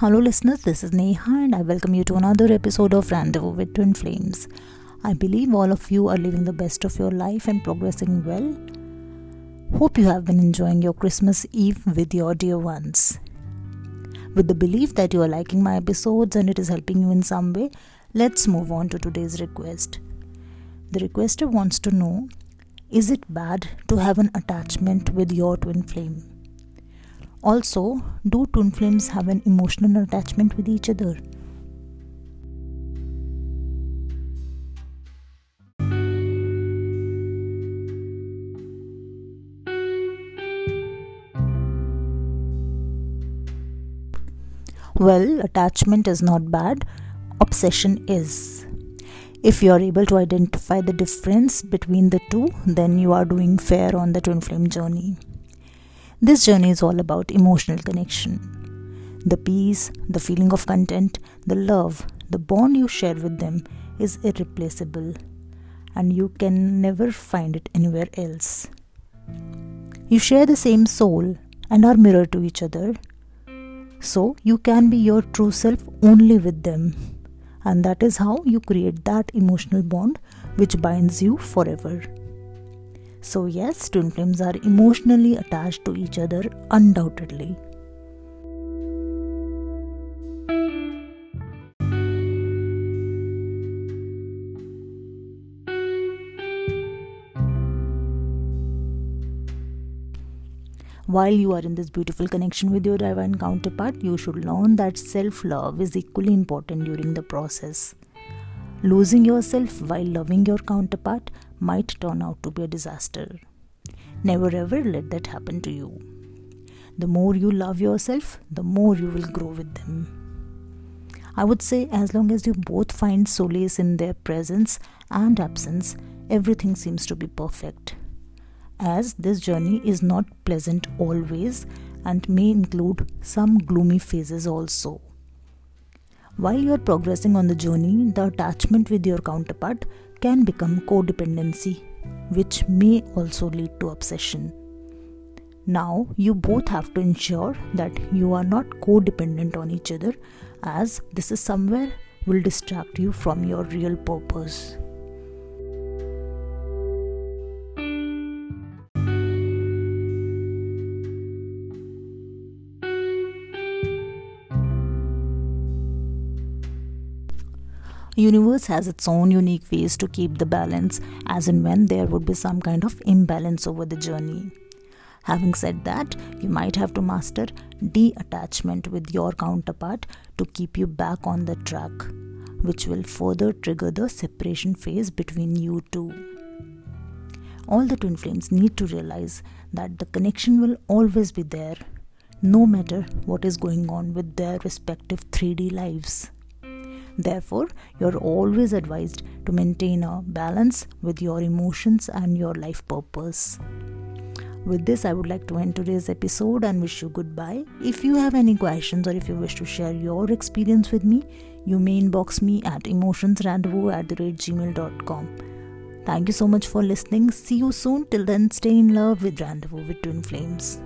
Hello, listeners, this is Neha, and I welcome you to another episode of Rendezvous with Twin Flames. I believe all of you are living the best of your life and progressing well. Hope you have been enjoying your Christmas Eve with your dear ones. With the belief that you are liking my episodes and it is helping you in some way, let's move on to today's request. The requester wants to know Is it bad to have an attachment with your twin flame? Also, do twin flames have an emotional attachment with each other? Well, attachment is not bad, obsession is. If you are able to identify the difference between the two, then you are doing fair on the twin flame journey. This journey is all about emotional connection. The peace, the feeling of content, the love, the bond you share with them is irreplaceable and you can never find it anywhere else. You share the same soul and are mirror to each other. So you can be your true self only with them. And that is how you create that emotional bond which binds you forever. So, yes, twin flames are emotionally attached to each other, undoubtedly. While you are in this beautiful connection with your divine counterpart, you should learn that self love is equally important during the process. Losing yourself while loving your counterpart might turn out to be a disaster. Never ever let that happen to you. The more you love yourself, the more you will grow with them. I would say, as long as you both find solace in their presence and absence, everything seems to be perfect. As this journey is not pleasant always and may include some gloomy phases also. While you are progressing on the journey, the attachment with your counterpart can become codependency, which may also lead to obsession. Now, you both have to ensure that you are not codependent on each other, as this is somewhere will distract you from your real purpose. Universe has its own unique ways to keep the balance as and when there would be some kind of imbalance over the journey having said that you might have to master detachment with your counterpart to keep you back on the track which will further trigger the separation phase between you two all the twin flames need to realize that the connection will always be there no matter what is going on with their respective 3D lives. Therefore, you're always advised to maintain a balance with your emotions and your life purpose. With this, I would like to end today's episode and wish you goodbye. If you have any questions or if you wish to share your experience with me, you may inbox me at emotionsrendezvous at the rate gmail.com. Thank you so much for listening. See you soon. Till then, stay in love with Rendezvous with Twin Flames.